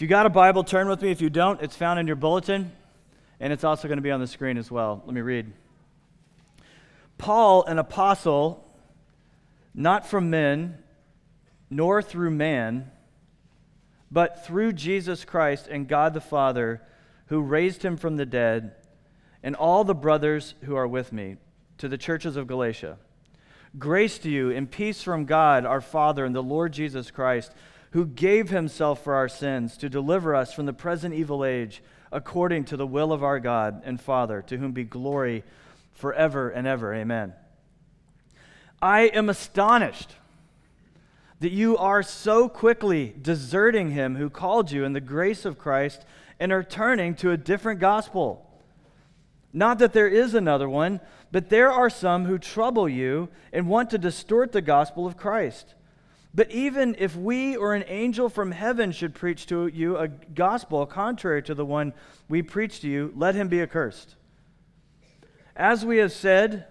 If you got a Bible, turn with me. If you don't, it's found in your bulletin, and it's also going to be on the screen as well. Let me read. Paul, an apostle, not from men, nor through man, but through Jesus Christ and God the Father, who raised him from the dead, and all the brothers who are with me, to the churches of Galatia. Grace to you and peace from God our Father and the Lord Jesus Christ, who gave himself for our sins to deliver us from the present evil age, according to the will of our God and Father, to whom be glory forever and ever. Amen. I am astonished that you are so quickly deserting him who called you in the grace of Christ and are turning to a different gospel. Not that there is another one, but there are some who trouble you and want to distort the gospel of Christ. But even if we or an angel from heaven should preach to you a gospel contrary to the one we preach to you, let him be accursed. As we have said,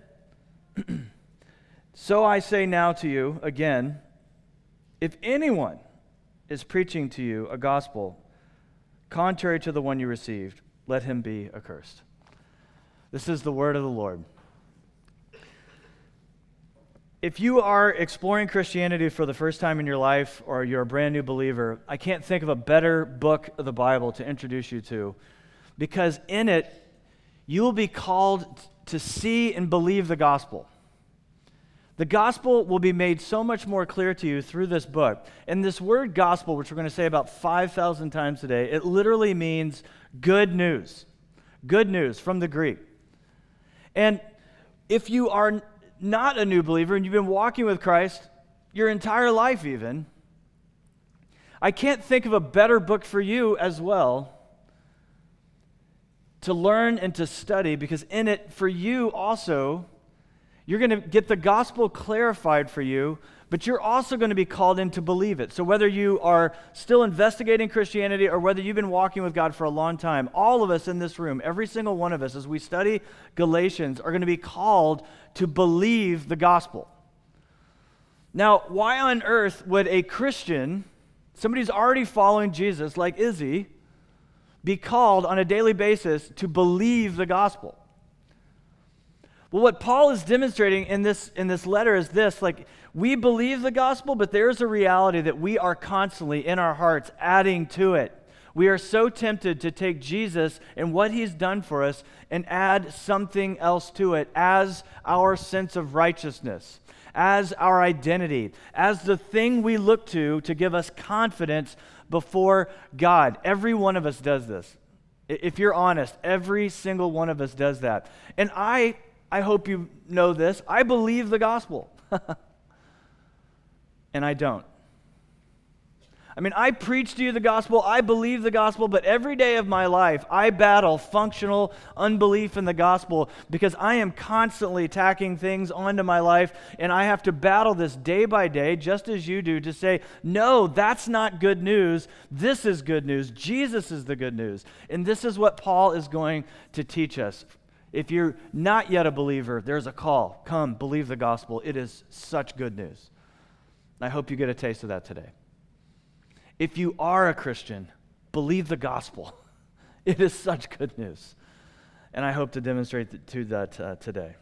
so I say now to you again if anyone is preaching to you a gospel contrary to the one you received, let him be accursed. This is the word of the Lord. If you are exploring Christianity for the first time in your life or you're a brand new believer, I can't think of a better book of the Bible to introduce you to because in it, you will be called to see and believe the gospel. The gospel will be made so much more clear to you through this book. And this word gospel, which we're going to say about 5,000 times today, it literally means good news. Good news from the Greek. And if you are not a new believer and you've been walking with Christ your entire life, even, I can't think of a better book for you as well to learn and to study because in it, for you also, you're going to get the gospel clarified for you, but you're also going to be called in to believe it. So, whether you are still investigating Christianity or whether you've been walking with God for a long time, all of us in this room, every single one of us, as we study Galatians, are going to be called to believe the gospel. Now, why on earth would a Christian, somebody who's already following Jesus, like Izzy, be called on a daily basis to believe the gospel? Well, what Paul is demonstrating in this, in this letter is this like, we believe the gospel, but there's a reality that we are constantly in our hearts adding to it. We are so tempted to take Jesus and what he's done for us and add something else to it as our sense of righteousness, as our identity, as the thing we look to to give us confidence before God. Every one of us does this. If you're honest, every single one of us does that. And I I hope you know this. I believe the gospel. and I don't. I mean, I preach to you the gospel, I believe the gospel, but every day of my life, I battle functional unbelief in the gospel because I am constantly tacking things onto my life, and I have to battle this day by day, just as you do, to say, no, that's not good news. This is good news. Jesus is the good news. And this is what Paul is going to teach us if you're not yet a believer, there's a call. Come, believe the gospel. It is such good news. I hope you get a taste of that today. If you are a Christian, believe the gospel. It is such good news. And I hope to demonstrate to that uh, today.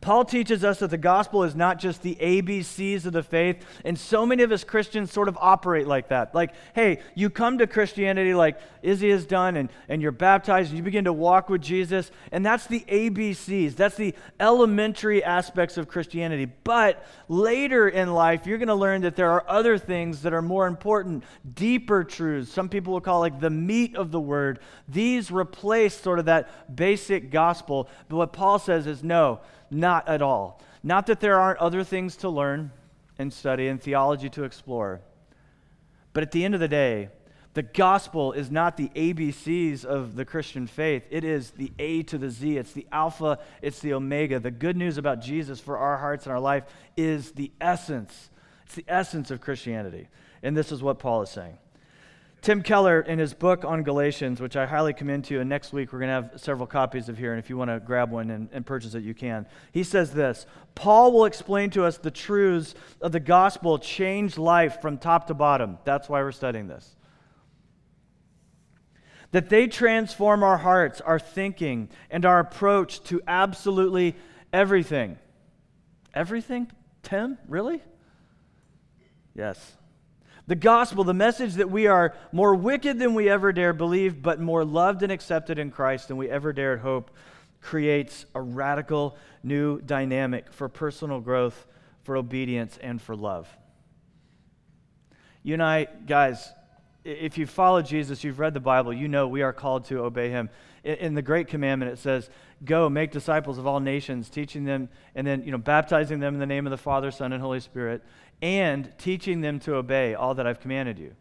Paul teaches us that the gospel is not just the ABCs of the faith, and so many of us Christians sort of operate like that. Like, hey, you come to Christianity like Izzy has done, and, and you're baptized, and you begin to walk with Jesus, and that's the ABCs. That's the elementary aspects of Christianity. But later in life, you're going to learn that there are other things that are more important, deeper truths. Some people will call like the meat of the word. These replace sort of that basic gospel. But what Paul says is no not at all. Not that there aren't other things to learn and study and theology to explore. But at the end of the day, the gospel is not the ABCs of the Christian faith. It is the A to the Z. It's the Alpha, it's the Omega. The good news about Jesus for our hearts and our life is the essence. It's the essence of Christianity. And this is what Paul is saying. Tim Keller, in his book on Galatians, which I highly commend to you, and next week we're going to have several copies of here, and if you want to grab one and, and, purchase it, you can. He says this Paul will explain to us the truths of the gospel change life from top to bottom. That's why we're studying this. that they transform our hearts, our thinking, and our approach to absolutely everything. Everything? Tim? Really? Yes. The gospel, the message that we are more wicked than we ever dare believe, but more loved and accepted in Christ than we ever dared hope, creates a radical new dynamic for personal growth, for obedience, and for love. You and I, guys, if you follow Jesus, you've read the Bible, you know we are called to obey him. In the Great Commandment, it says, Go, make disciples of all nations, teaching them, and then, you know, baptizing them in the name of the Father, Son, and Holy Spirit, and teaching them to obey all that I've commanded you.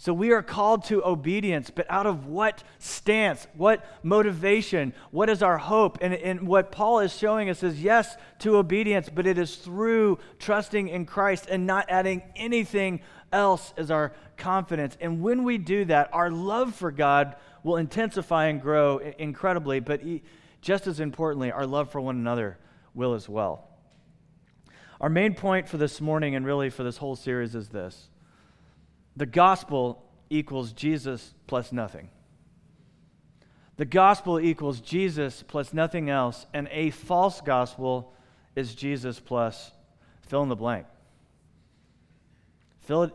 So we are called to obedience, but out of what stance, what motivation, what is our hope? And, and what Paul is showing us is yes to obedience, but it is through trusting in Christ and not adding anything else as our confidence. And when we do that, our love for God will intensify and grow incredibly, but just as importantly, our love for one another will as well. Our main point for this morning and really for this whole series is this the gospel equals Jesus plus nothing. The gospel equals Jesus plus nothing else, and a false gospel is Jesus plus fill in the blank. Fill it,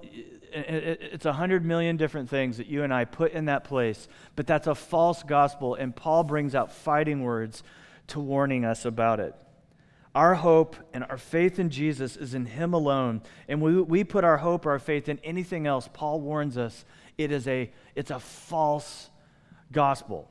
it's a hundred million different things that you and I put in that place, but that's a false gospel, and Paul brings out fighting words to warning us about it. Our hope and our faith in Jesus is in Him alone. And we, we put our hope, our faith in anything else, Paul warns us, it is a, it's a false gospel.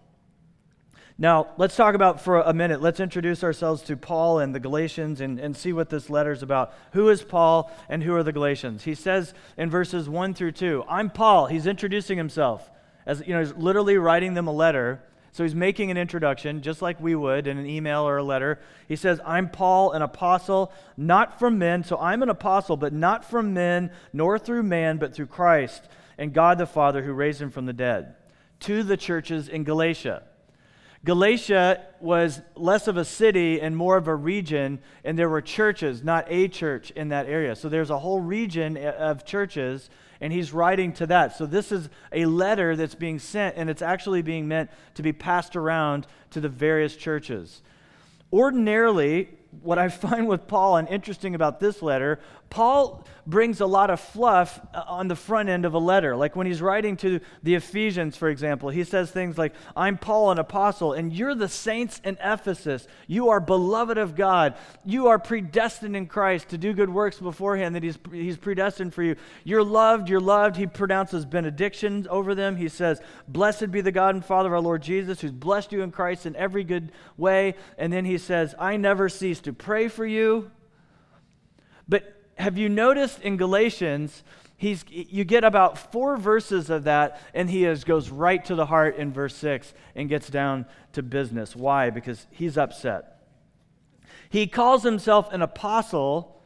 Now, let's talk about for a minute. Let's introduce ourselves to Paul and the Galatians and, and see what this letter is about. Who is Paul and who are the Galatians? He says in verses 1 through 2, I'm Paul. He's introducing himself. As you know, he's literally writing them a letter. So he's making an introduction, just like we would in an email or a letter. He says, I'm Paul, an apostle, not from men. So I'm an apostle, but not from men, nor through man, but through Christ and God the Father who raised him from the dead. To the churches in Galatia. Galatia was less of a city and more of a region, and there were churches, not a church in that area. So there's a whole region of churches and he's writing to that. So this is a letter that's being sent, and it's actually being meant to be passed around to the various churches. Ordinarily, what I find with Paul and interesting about this letter, Paul brings a lot of fluff uh, on the front end of a letter. Like when he's writing to the Ephesians, for example, he says things like, I'm Paul, an apostle, and you're the saints in Ephesus. You are beloved of God. You are predestined in Christ to do good works beforehand that he's, he's predestined for you. You're loved, you're loved. He pronounces benedictions over them. He says, Blessed be the God and Father of our Lord Jesus, who's blessed you in Christ in every good way. And then he says, I never cease to pray for you. But have you noticed in Galatians, he's, you get about four verses of that, and he is, goes right to the heart in verse 6 and gets down to business. Why? Because he's upset. He calls himself an apostle,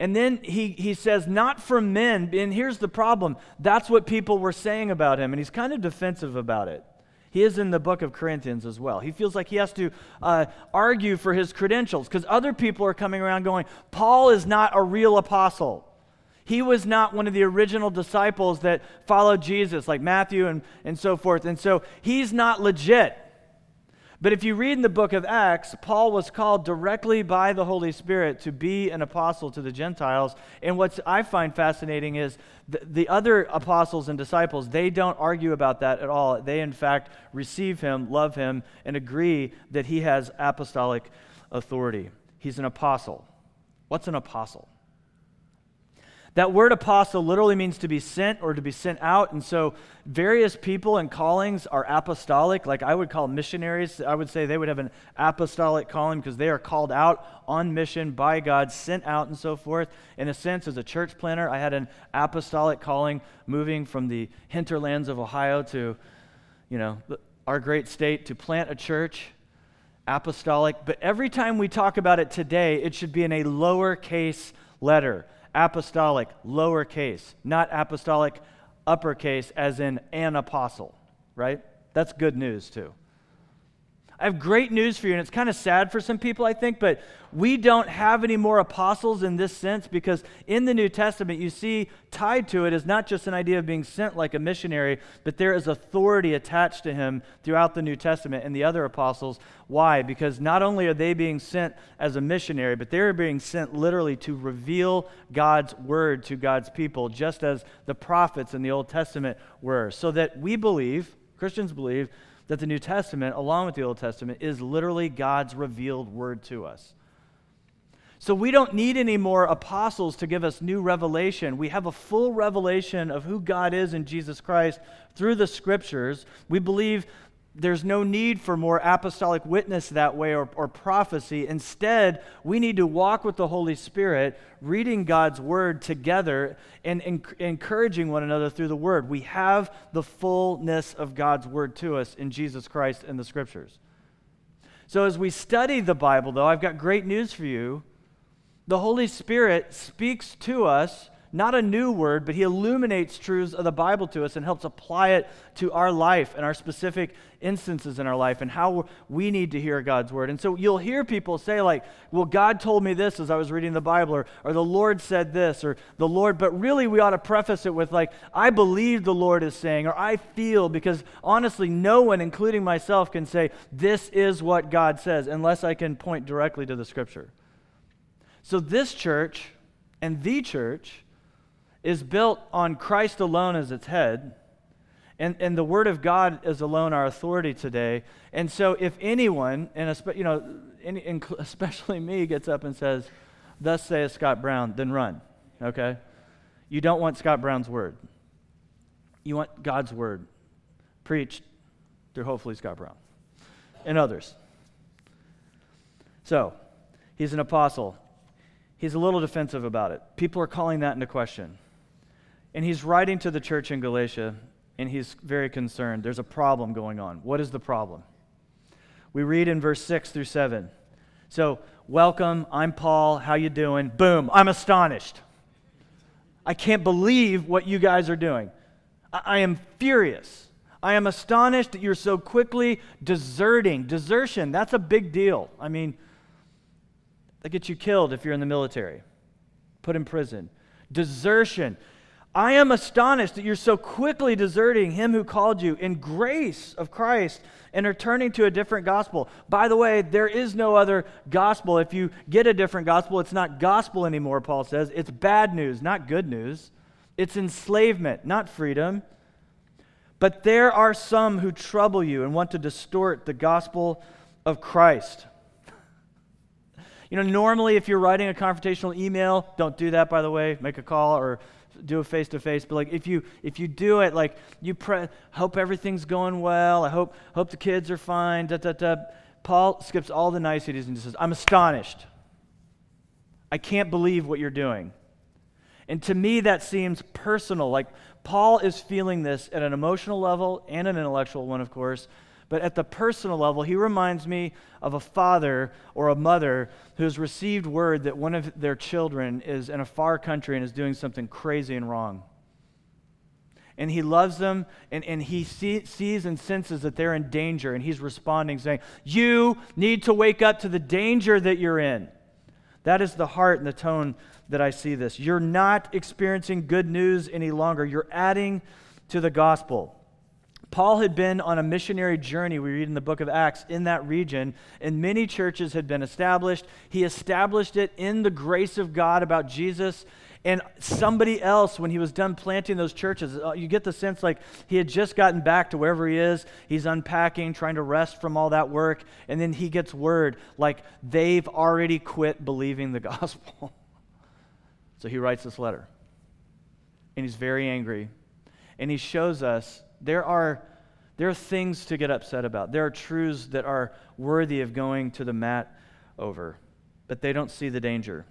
and then he, he says, not from men. And here's the problem that's what people were saying about him, and he's kind of defensive about it. He is in the book of Corinthians as well. He feels like he has to uh, argue for his credentials because other people are coming around going, Paul is not a real apostle. He was not one of the original disciples that followed Jesus, like Matthew and, and so forth. And so he's not legit. But if you read in the book of Acts, Paul was called directly by the Holy Spirit to be an apostle to the Gentiles. And what I find fascinating is the, the, other apostles and disciples, they don't argue about that at all. They, in fact, receive him, love him, and agree that he has apostolic authority. He's an apostle. What's an apostle? That word apostle literally means to be sent or to be sent out. And so various people and callings are apostolic. Like I would call missionaries, I would say they would have an apostolic calling because they are called out on mission by God, sent out, and so forth. In a sense, as a church planter, I had an apostolic calling moving from the hinterlands of Ohio to, you know, our great state to plant a church apostolic. But every time we talk about it today, it should be in a lowercase letter apostolic, lowercase, not apostolic, uppercase, as in an apostle, right? That's good news, too. I have great news for you, and it's kind of sad for some people, I think, but we don't have any more apostles in this sense because in the New Testament, you see tied to it is not just an idea of being sent like a missionary, but there is authority attached to him throughout the New Testament and the other apostles. Why? Because not only are they being sent as a missionary, but they're being sent literally to reveal God's word to God's people, just as the prophets in the Old Testament were. So that we believe, Christians believe, that the New Testament, along with the Old Testament, is literally God's revealed word to us. So we don't need any more apostles to give us new revelation. We have a full revelation of who God is in Jesus Christ through the scriptures. We believe there's no need for more apostolic witness that way or, or, prophecy. Instead, we need to walk with the Holy Spirit, reading God's word together and, encouraging one another through the word. We have the fullness of God's word to us in Jesus Christ and the scriptures. So, as we study the Bible, though, I've got great news for you. The Holy Spirit speaks to us not a new word, but he illuminates truths of the Bible to us and helps apply it to our life and our specific instances in our life and how we need to hear God's word. And so you'll hear people say, like, well, God told me this as I was reading the Bible, or, or the Lord said this, or the Lord, but really we ought to preface it with, like, I believe the Lord is saying, or I feel, because honestly, no one, including myself, can say, this is what God says, unless I can point directly to the scripture. So this church and the church is built on Christ alone as its head, and, and the Word of God is alone our authority today. And so, if anyone, and you know, especially me, gets up and says, "Thus saith Scott Brown," then run. Okay, you don't want Scott Brown's word. You want God's word preached through hopefully Scott Brown and others. So, he's an apostle. He's a little defensive about it. People are calling that into question. And he's writing to the church in Galatia, and he's very concerned. There's a problem going on. What is the problem? We read in verse 6 through 7. So, welcome, I'm Paul, how you doing? Boom, I'm astonished. I can't believe what you guys are doing. I, I am furious. I am astonished that you're so quickly deserting. Desertion, that's a big deal. I mean, that gets you killed if you're in the military, put in prison. Desertion. I am astonished that you're so quickly deserting him who called you in grace of Christ and are turning to a different gospel. By the way, there is no other gospel. If you get a different gospel, it's not gospel anymore, Paul says. It's bad news, not good news. It's enslavement, not freedom. But there are some who trouble you and want to distort the gospel of Christ. You know, normally if you're writing a confrontational email, don't do that, by the way, make a call or do a face to face, but like if you if you do it, like you pray, hope everything's going well. I hope hope the kids are fine. Da, da, da. Paul skips all the niceties and just says, "I'm astonished. I can't believe what you're doing." And to me, that seems personal. Like Paul is feeling this at an emotional level and an intellectual one, of course. But at the personal level, he reminds me of a father or a mother who has received word that one of their children is in a far country and is doing something crazy and wrong. And he loves them, and, and he see, sees and senses that they're in danger, and he's responding, saying, You need to wake up to the danger that you're in. That is the heart and the tone that I see this. You're not experiencing good news any longer, you're adding to the gospel. Paul had been on a missionary journey, we read in the book of Acts, in that region, and many churches had been established. He established it in the grace of God about Jesus. And somebody else, when he was done planting those churches, uh, you get the sense like he had just gotten back to wherever he is. He's unpacking, trying to rest from all that work. And then he gets word like they've already quit believing the gospel. so he writes this letter. And he's very angry. And he shows us there are, there are things to get upset about. There are truths that are worthy of going to the mat over, but they don't see the danger.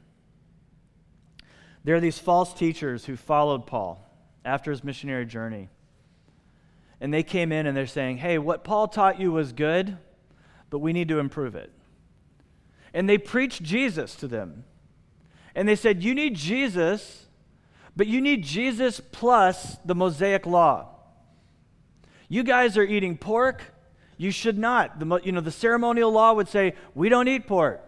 There are these false teachers who followed Paul after his missionary journey. And they came in and they're saying, hey, what Paul taught you was good, but we need to improve it. And they preached Jesus to them. And they said, you need Jesus, but you need Jesus plus the Mosaic law. You guys are eating pork, you should not. The, you know, the ceremonial law would say, we don't eat pork.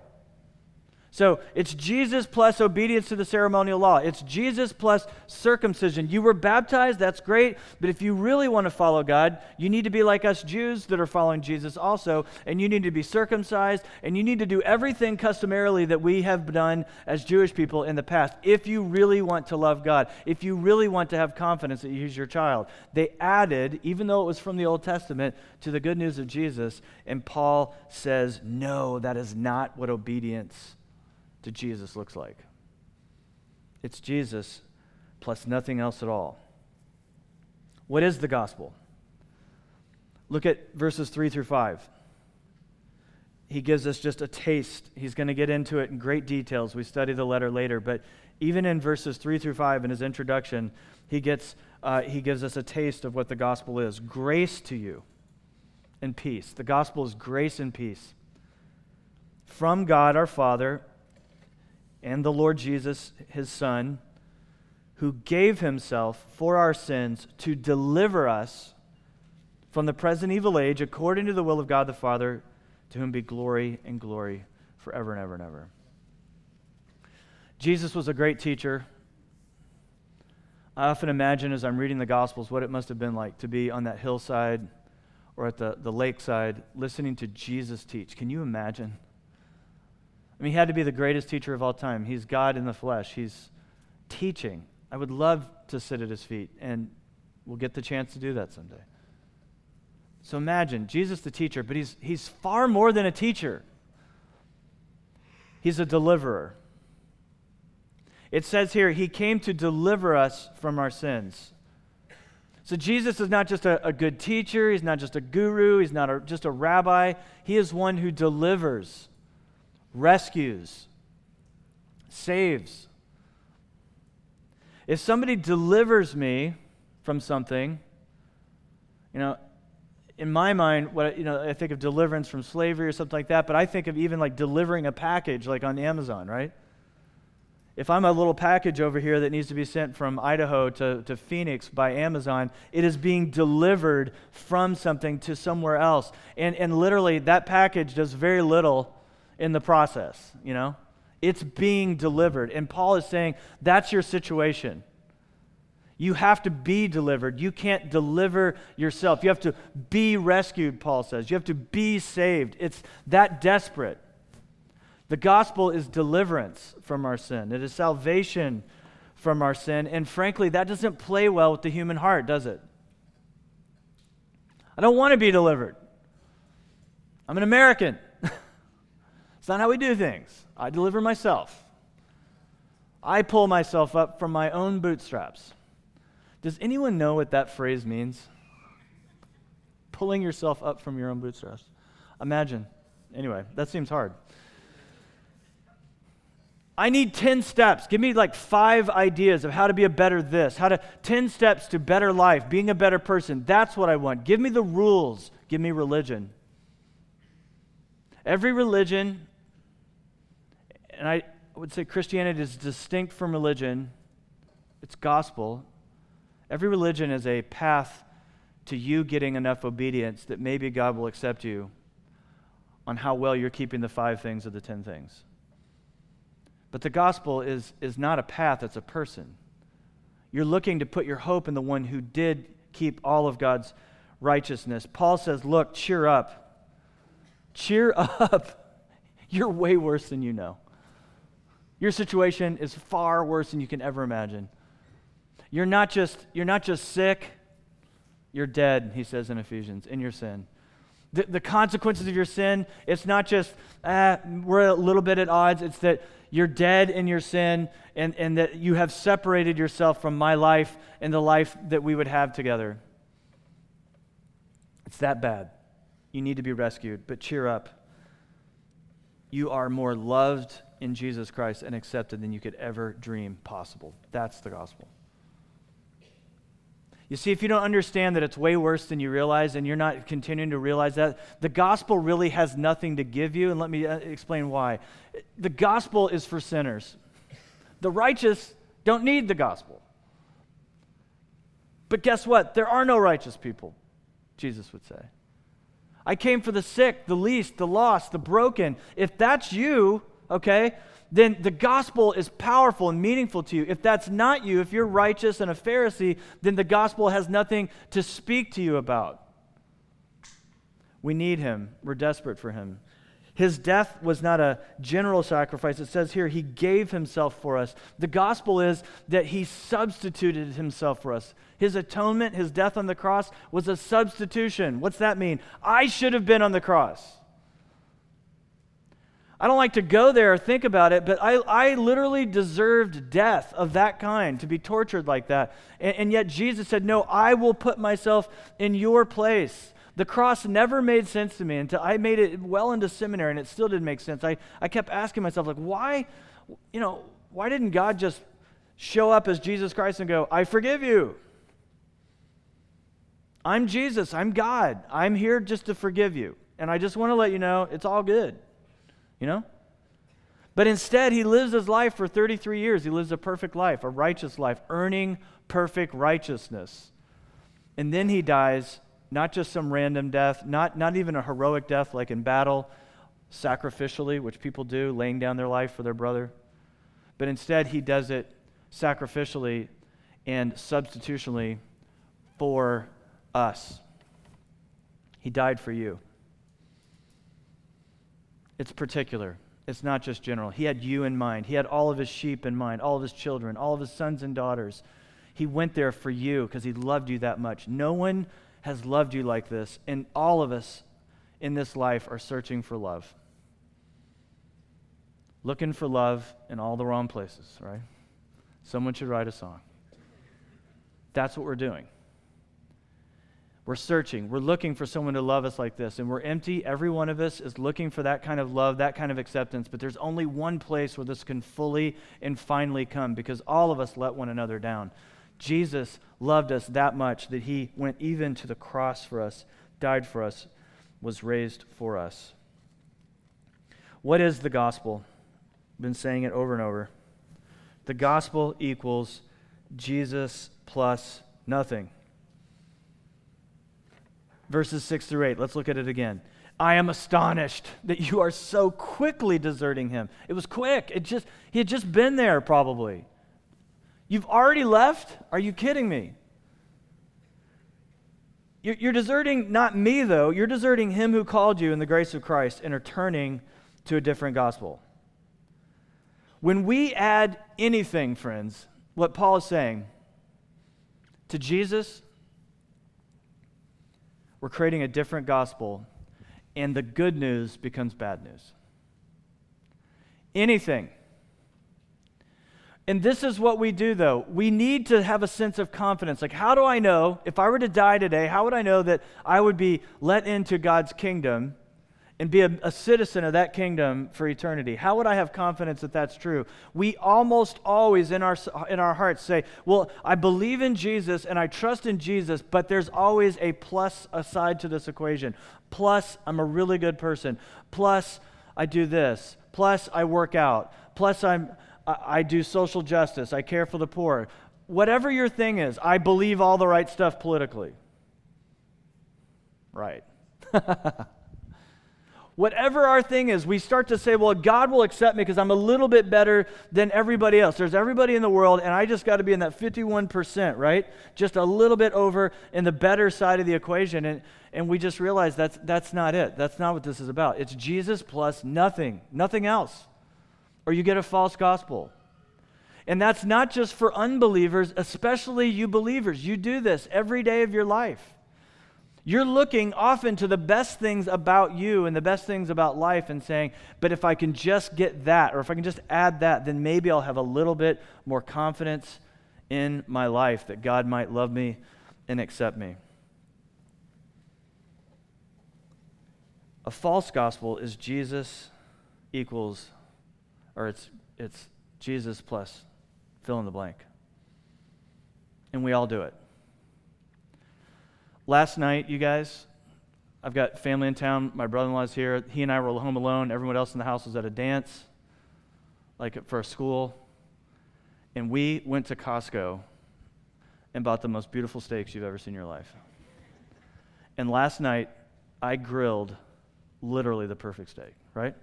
So it's Jesus plus obedience to the ceremonial law. It's Jesus plus circumcision. You were baptized, that's great, but if you really want to follow God, you need to be like us Jews that are following Jesus also, and you need to be circumcised, and you need to do everything customarily that we have done as Jewish people in the past. If you really want to love God, if you really want to have confidence that He's your child, they added, even though it was from the Old Testament, to the good news of Jesus, and Paul says, no, that is not what obedience to Jesus looks like. It's Jesus plus nothing else at all. What is the gospel? Look at verses 3 through 5. He gives us just a taste. He's going to get into it in great details. We study the letter later, but even in verses 3 through 5 in his introduction, he, gets, uh, he gives us a taste of what the gospel is grace to you and peace. The gospel is grace and peace from God our Father and the Lord Jesus, his Son, who gave himself for our sins to deliver us from the present evil age according to the will of God the Father, to whom be glory and glory forever and ever and ever. Jesus was a great teacher. I often imagine as I'm reading the Gospels what it must have been like to be on that hillside or at the, the lakeside listening to Jesus teach. Can you imagine? I mean, he had to be the greatest teacher of all time. He's God in the flesh. He's teaching. I would love to sit at his feet, and we'll get the chance to do that someday. So imagine Jesus, the teacher, but he's, he's far more than a teacher, he's a deliverer. It says here, he came to deliver us from our sins. So Jesus is not just a, a good teacher, he's not just a guru, he's not a, just a rabbi, he is one who delivers rescues, saves. If somebody delivers me from something, you know, in my mind, what you know, I think of deliverance from slavery or something like that, but I think of even like delivering a package like on Amazon, right? If I'm a little package over here that needs to be sent from Idaho to, to Phoenix by Amazon, it is being delivered from something to somewhere else. And, and literally, that package does very little in the process, you know? It's being delivered. And Paul is saying that's your situation. You have to be delivered. You can't deliver yourself. You have to be rescued, Paul says. You have to be saved. It's that desperate. The gospel is deliverance from our sin, it is salvation from our sin. And frankly, that doesn't play well with the human heart, does it? I don't want to be delivered. I'm an American. It's not how we do things. I deliver myself. I pull myself up from my own bootstraps. Does anyone know what that phrase means? Pulling yourself up from your own bootstraps. Imagine. Anyway, that seems hard. I need 10 steps. Give me like five ideas of how to be a better this, how to 10 steps to better life, being a better person. That's what I want. Give me the rules. Give me religion. Every religion and I would say Christianity is distinct from religion, it's gospel. Every religion is a path to you getting enough obedience that maybe God will accept you on how well you're keeping the five things of the ten things. But the gospel is, is not a path, it's a person. You're looking to put your hope in the one who did keep all of God's righteousness. Paul says, Look, cheer up. Cheer up. You're way worse than you know. Your situation is far worse than you can ever imagine. You're not just, you're not just sick, you're dead, he says in Ephesians, in your sin. The, the consequences of your sin, it's not just, ah, we're a little bit at odds. It's that you're dead in your sin and, and that you have separated yourself from my life and the life that we would have together. It's that bad. You need to be rescued, but cheer up. You are more loved in Jesus Christ and accepted than you could ever dream possible. That's the gospel. You see, if you don't understand that it's way worse than you realize and you're not continuing to realize that, the gospel really has nothing to give you. And let me uh, explain why. The gospel is for sinners, the righteous don't need the gospel. But guess what? There are no righteous people, Jesus would say. I came for the sick, the least, the lost, the broken. If that's you, okay, then the gospel is powerful and meaningful to you. If that's not you, if you're righteous and a Pharisee, then the gospel has nothing to speak to you about. We need him, we're desperate for him. His death was not a general sacrifice. It says here, He gave Himself for us. The gospel is that He substituted Himself for us. His atonement, His death on the cross, was a substitution. What's that mean? I should have been on the cross. I don't like to go there or think about it, but I, I literally deserved death of that kind, to be tortured like that. And, and yet Jesus said, No, I will put myself in your place. The cross never made sense to me until I made it well into seminary and it still didn't make sense. I, I kept asking myself, like, why, you know, why didn't God just show up as Jesus Christ and go, I forgive you? I'm Jesus. I'm God. I'm here just to forgive you. And I just want to let you know it's all good. You know? But instead, he lives his life for 33 years. He lives a perfect life, a righteous life, earning perfect righteousness. And then he dies not just some random death, not, not even a heroic death like in battle, sacrificially, which people do, laying down their life for their brother. But instead, he does it sacrificially and substitutionally for us. He died for you. It's particular. It's not just general. He had you in mind. He had all of his sheep in mind, all of his children, all of his sons and daughters. He went there for you because he loved you that much. No one has loved you like this, and all of us in this life are searching for love. Looking for love in all the wrong places, right? Someone should write a song. That's what we're doing. We're searching. We're looking for someone to love us like this. And we're empty. Every one of us is looking for that kind of love, that kind of acceptance. But there's only one place where this can fully and finally come because all of us let one another down. Jesus loved us that much that he went even to the cross for us, died for us, was raised for us. What is the gospel? I've been saying it over and over. The gospel equals Jesus plus nothing. Verses 6 through 8. Let's look at it again. I am astonished that you are so quickly deserting him. It was quick. It just he had just been there probably. You've already left? Are you kidding me? You're, deserting not me, though. You're deserting him who called you in the grace of Christ and are turning to a different gospel. When we add anything, friends, what Paul is saying, to Jesus, we're creating a different gospel, and the good news becomes bad news. Anything and this is what we do, though. We need to have a sense of confidence. Like, how do I know, if I were to die today, how would I know that I would be let into God's kingdom and be a, a, citizen of that kingdom for eternity? How would I have confidence that that's true? We almost always in our, in our hearts say, Well, I believe in Jesus and I trust in Jesus, but there's always a plus aside to this equation. Plus, I'm a really good person. Plus, I do this. Plus, I work out. Plus, I'm I, do social justice, I care for the poor. Whatever your thing is, I believe all the right stuff politically. Right. Whatever our thing is, we start to say, well, God will accept me because I'm a little bit better than everybody else. There's everybody in the world, and I just got to be in that 51%, right? Just a little bit over in the better side of the equation. And, and we just realize that's, that's not it. That's not what this is about. It's Jesus plus nothing, nothing else or you get a false gospel. And that's not just for unbelievers, especially you believers. You do this every day of your life. You're looking often to the best things about you and the best things about life and saying, but if I can just get that, or if I can just add that, then maybe I'll have a little bit more confidence in my life that God might love me and accept me. A false gospel is Jesus equals or it's, it's Jesus plus fill in the blank. And we all do it. Last night, you guys, I've got family in town. My brother in law's here. He and I were home alone. Everyone else in the house was at a dance, like for a school. And we went to Costco and bought the most beautiful steaks you've ever seen in your life. And last night, I grilled literally the perfect steak, right?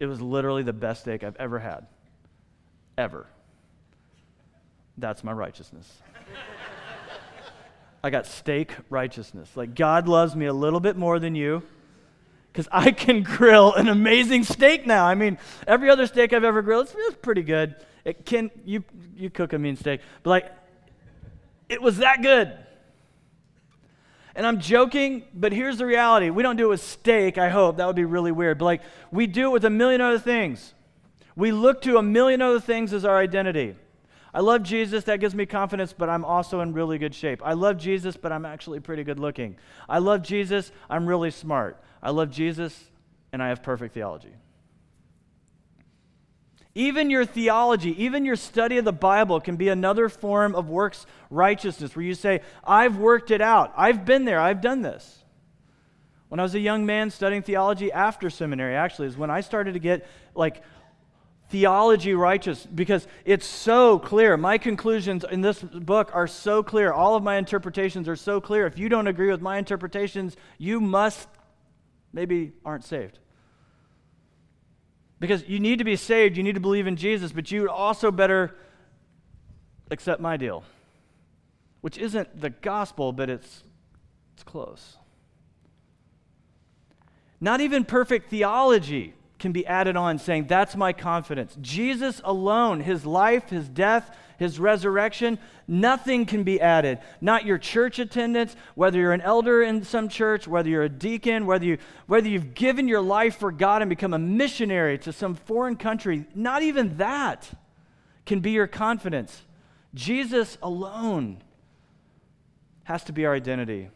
It was literally the best steak I've ever had. Ever. That's my righteousness. I got steak righteousness. Like, God loves me a little bit more than you because I can grill an amazing steak now. I mean, every other steak I've ever grilled, it's, it's pretty good. It can, you, you cook a mean steak, but like, it was that good. And I'm joking, but here's the reality. We don't do it with steak, I hope. That would be really weird. But like, we do it with a million other things. We look to a million other things as our identity. I love Jesus, that gives me confidence, but I'm also in really good shape. I love Jesus, but I'm actually pretty good looking. I love Jesus, I'm really smart. I love Jesus, and I have perfect theology. Even your theology, even your study of the Bible can be another form of works righteousness where you say, I've worked it out. I've been there. I've done this. When I was a young man studying theology after seminary, actually, is when I started to get like theology righteous because it's so clear. My conclusions in this book are so clear. All of my interpretations are so clear. If you don't agree with my interpretations, you must maybe aren't saved. Because you need to be saved, you need to believe in Jesus, but you also better accept my deal, which isn't the gospel, but it's, it's close. Not even perfect theology can be added on, saying, That's my confidence. Jesus alone, his life, his death, his resurrection, nothing can be added. Not your church attendance, whether you're an elder in some church, whether you're a deacon, whether, you, whether you've given your life for God and become a missionary to some foreign country, not even that can be your confidence. Jesus alone has to be our identity,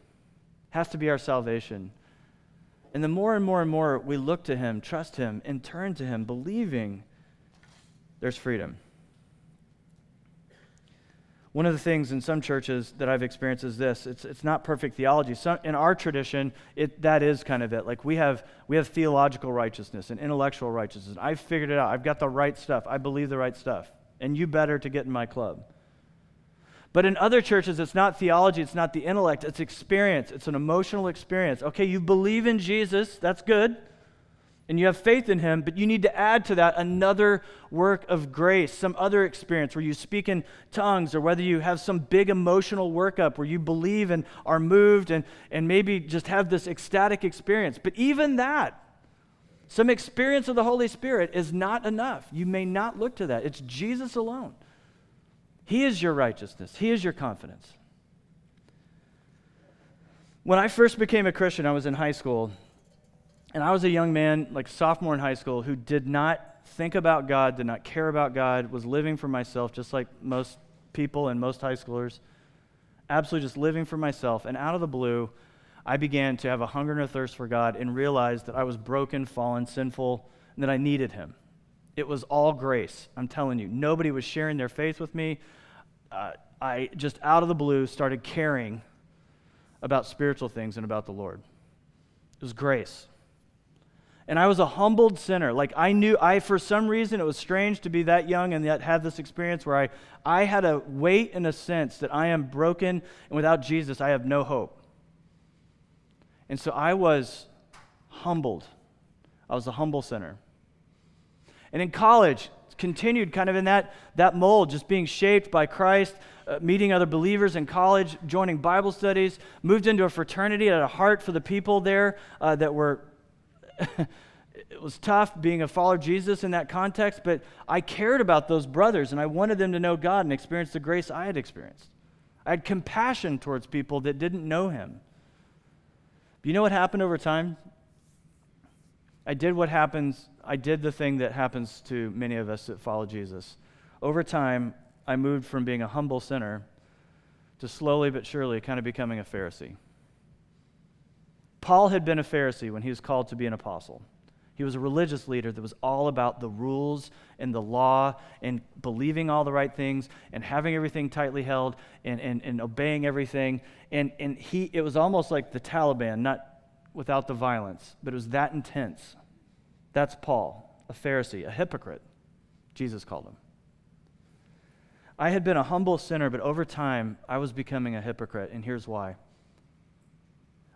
has to be our salvation. And the more and more and more we look to Him, trust Him, and turn to Him, believing, there's freedom. One of the things in some churches that I've experienced is this it's, it's not perfect theology. Some, in our tradition, it, that is kind of it. Like we have, we have theological righteousness and intellectual righteousness. I've figured it out. I've got the right stuff. I believe the right stuff. And you better to get in my club. But in other churches, it's not theology, it's not the intellect, it's experience, it's an emotional experience. Okay, you believe in Jesus, that's good and you have faith in him, but you need to add to that another work of grace, some other experience where you speak in tongues, or whether you have some big emotional workup where you believe and are moved and, and maybe just have this ecstatic experience. But even that, some experience of the Holy Spirit is not enough. You may not look to that. It's Jesus alone. He is your righteousness, He is your confidence. When I first became a Christian, I was in high school and I was a young man, like sophomore in high school, who did not think about God, did not care about God, was living for myself, just like most people and most high schoolers. Absolutely just living for myself. And out of the blue, I began to have a hunger and a thirst for God and realized that I was broken, fallen, sinful, and that I needed Him. It was all grace, I'm telling you. Nobody was sharing their faith with me. Uh, I just out of the blue started caring about spiritual things and about the Lord. It was grace and I was a humbled sinner. Like I knew, I for some reason it was strange to be that young and yet have this experience where I, I had a weight and a sense that I am broken and without Jesus I have no hope. And so I was humbled. I was a humble sinner. And in college, continued kind of in that, that mold, just being shaped by Christ, uh, meeting other believers in college, joining Bible studies, moved into a fraternity, had a heart for the people there uh, that were it was tough being a follower of Jesus in that context, but I cared about those brothers and I wanted them to know God and experience the grace I had experienced. I had compassion towards people that didn't know Him. But you know what happened over time? I did what happens, I did the thing that happens to many of us that follow Jesus. Over time, I moved from being a humble sinner to slowly but surely kind of becoming a Pharisee. Paul had been a Pharisee when he was called to be an apostle. He was a religious leader that was all about the rules and the law and believing all the right things and having everything tightly held and, and, and obeying everything. And, and he, it was almost like the Taliban, not without the violence, but it was that intense. That's Paul, a Pharisee, a hypocrite, Jesus called him. I had been a humble sinner, but over time, I was becoming a hypocrite, and here's why.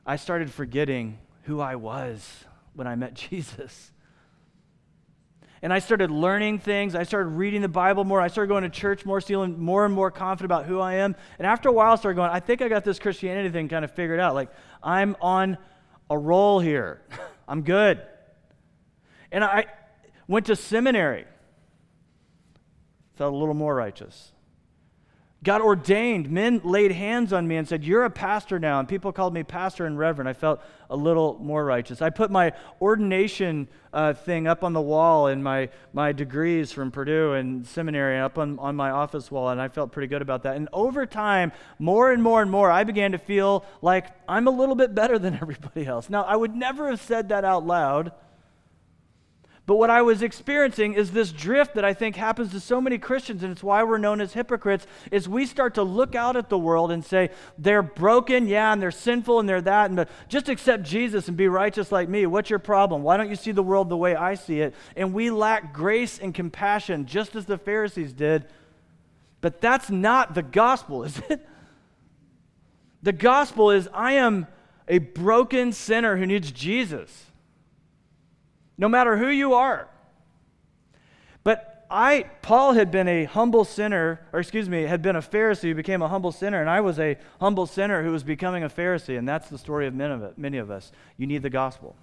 I started forgetting who I was when I met Jesus. And I started learning things. I started reading the Bible more. I started going to church more, feeling more and more confident about who I am. And after a while, I started going, I think I got this Christianity thing kind of figured out. Like, I'm on a role here. I'm good. And I went to seminary, felt a little more righteous got ordained. Men laid hands on me and said, You're a pastor now. And people called me pastor and reverend. I felt a little more righteous. I put my ordination uh, thing up on the wall and my, my degrees from Purdue and seminary up on, on my office wall, and I felt pretty good about that. And over time, more and more and more, I began to feel like I'm a little bit better than everybody else. Now, I would never have said that out loud. But what I was experiencing is this drift that I think happens to so many Christians, and it's why we're known as hypocrites, is we start to look out at the world and say, they're broken, yeah, and they're sinful, and they're that, and just accept Jesus and be righteous like me. What's your problem? Why don't you see the world the way I see it? And we lack grace and compassion, just as the Pharisees did. But that's not the gospel, is it? The gospel is, I am a broken sinner who needs Jesus no matter who you are. But I, Paul had been a humble sinner, or excuse me, had been a Pharisee who became a humble sinner, and I was a humble sinner who was becoming a Pharisee, and that's the story of many of, us. You need the gospel.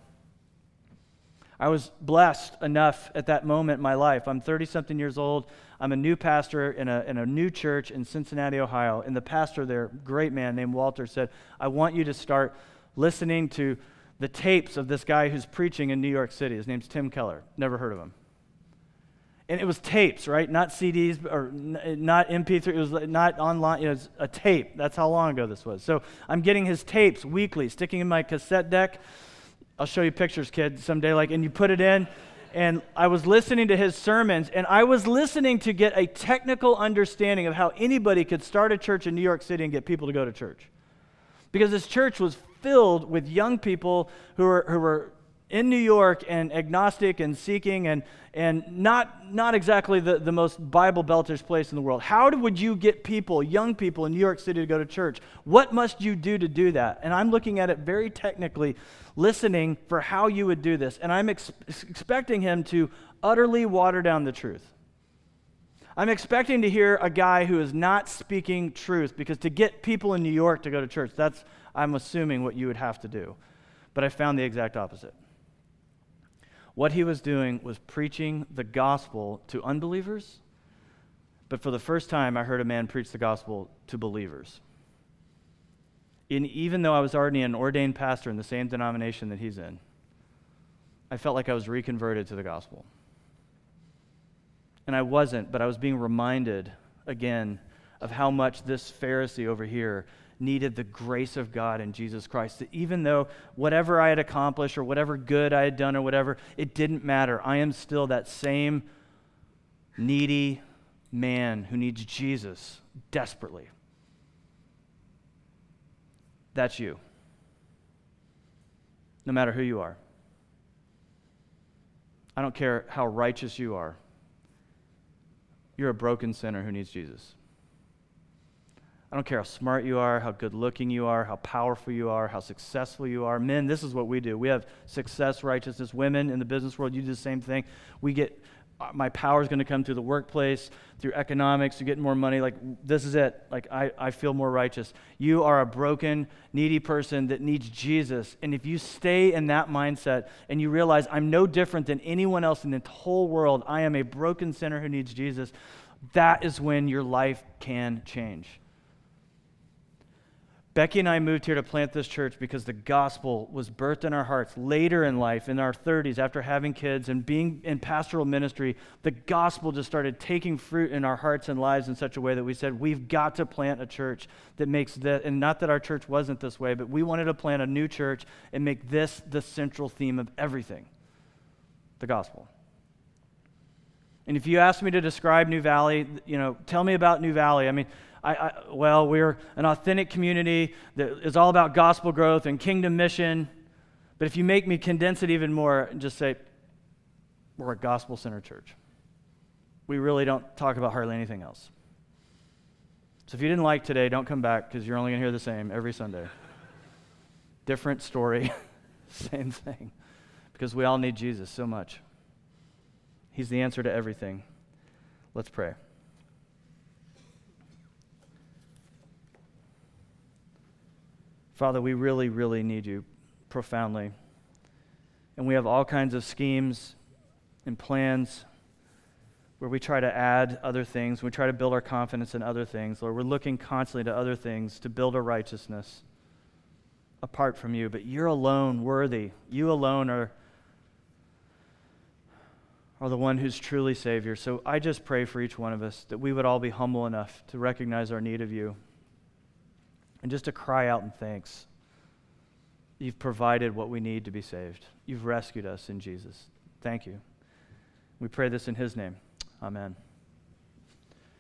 I was blessed enough at that moment in my life. I'm 30 something years old. I'm a new pastor in a, in a new church in Cincinnati, Ohio. And the pastor there, great man named Walter, said, I want you to start listening to the tapes of this guy who's preaching in New York City. His name's Tim Keller. Never heard of him. And it was tapes, right? Not CDs or not MP3. It was not online. It was a tape. That's how long ago this was. So I'm getting his tapes weekly, sticking in my cassette deck. I'll show you pictures, kid, someday. Like, and you put it in. And I was listening to his sermons, and I was listening to get a technical understanding of how anybody could start a church in New York City and get people to go to church. Because this church was filled with young people who were, who were in New York and agnostic and seeking and, and not, not exactly the, the most Bible beltish place in the world. How would you get people, young people in New York City to go to church? What must you do to do that? And I'm looking at it very technically, listening for how you would do this. And I'm ex- expecting him to utterly water down the truth. I'm expecting to hear a guy who is not speaking truth because to get people in New York to go to church, that's I'm assuming what you would have to do. But I found the exact opposite. What he was doing was preaching the gospel to unbelievers, but for the first time, I heard a man preach the gospel to believers. And even though I was already an ordained pastor in the same denomination that he's in, I felt like I was reconverted to the gospel. And I wasn't, but I was being reminded again of how much this Pharisee over here needed the grace of God in Jesus Christ. That even though whatever I had accomplished or whatever good I had done or whatever, it didn't matter. I am still that same needy man who needs Jesus desperately. That's you. No matter who you are. I don't care how righteous you are. You're a broken sinner who needs Jesus. I don't care how smart you are, how good looking you are, how powerful you are, how successful you are. Men, this is what we do. We have success, righteousness. Women in the business world, you do the same thing. We get, uh, my power is going to come through the workplace, through economics, you get more money. Like, this is it. Like, I, I feel more righteous. You are a broken, needy person that needs Jesus. And if you stay in that mindset and you realize I'm no different than anyone else in the whole world, I am a broken sinner who needs Jesus, that is when your life can change. Becky and I moved here to plant this church because the gospel was birthed in our hearts later in life, in our 30s, after having kids and being in pastoral ministry. The gospel just started taking fruit in our hearts and lives in such a way that we said, we've got to plant a church that makes this, and not that our church wasn't this way, but we wanted to plant a new church and make this the central theme of everything the gospel. And if you ask me to describe New Valley, you know, tell me about New Valley. I mean, I, I, well, we're an authentic community that is all about gospel growth and kingdom mission. But if you make me condense it even more and just say, we're a gospel centered church, we really don't talk about hardly anything else. So if you didn't like today, don't come back because you're only going to hear the same every Sunday. Different story, Same thing. Because we all need Jesus so much. He's the answer to everything. Let's pray. Father, we really, really need you profoundly. And we have all kinds of schemes and plans where we try to add other things. We try to build our confidence in other things. Lord, we're looking constantly to other things to build a righteousness apart from you. But you're alone worthy. You alone are, are the one who's truly Savior. So I just pray for each one of us that we would all be humble enough to recognize our need of you and just to cry out in thanks. You've provided what we need to be saved. You've rescued us in Jesus. Thank you. We pray this in His name. Amen.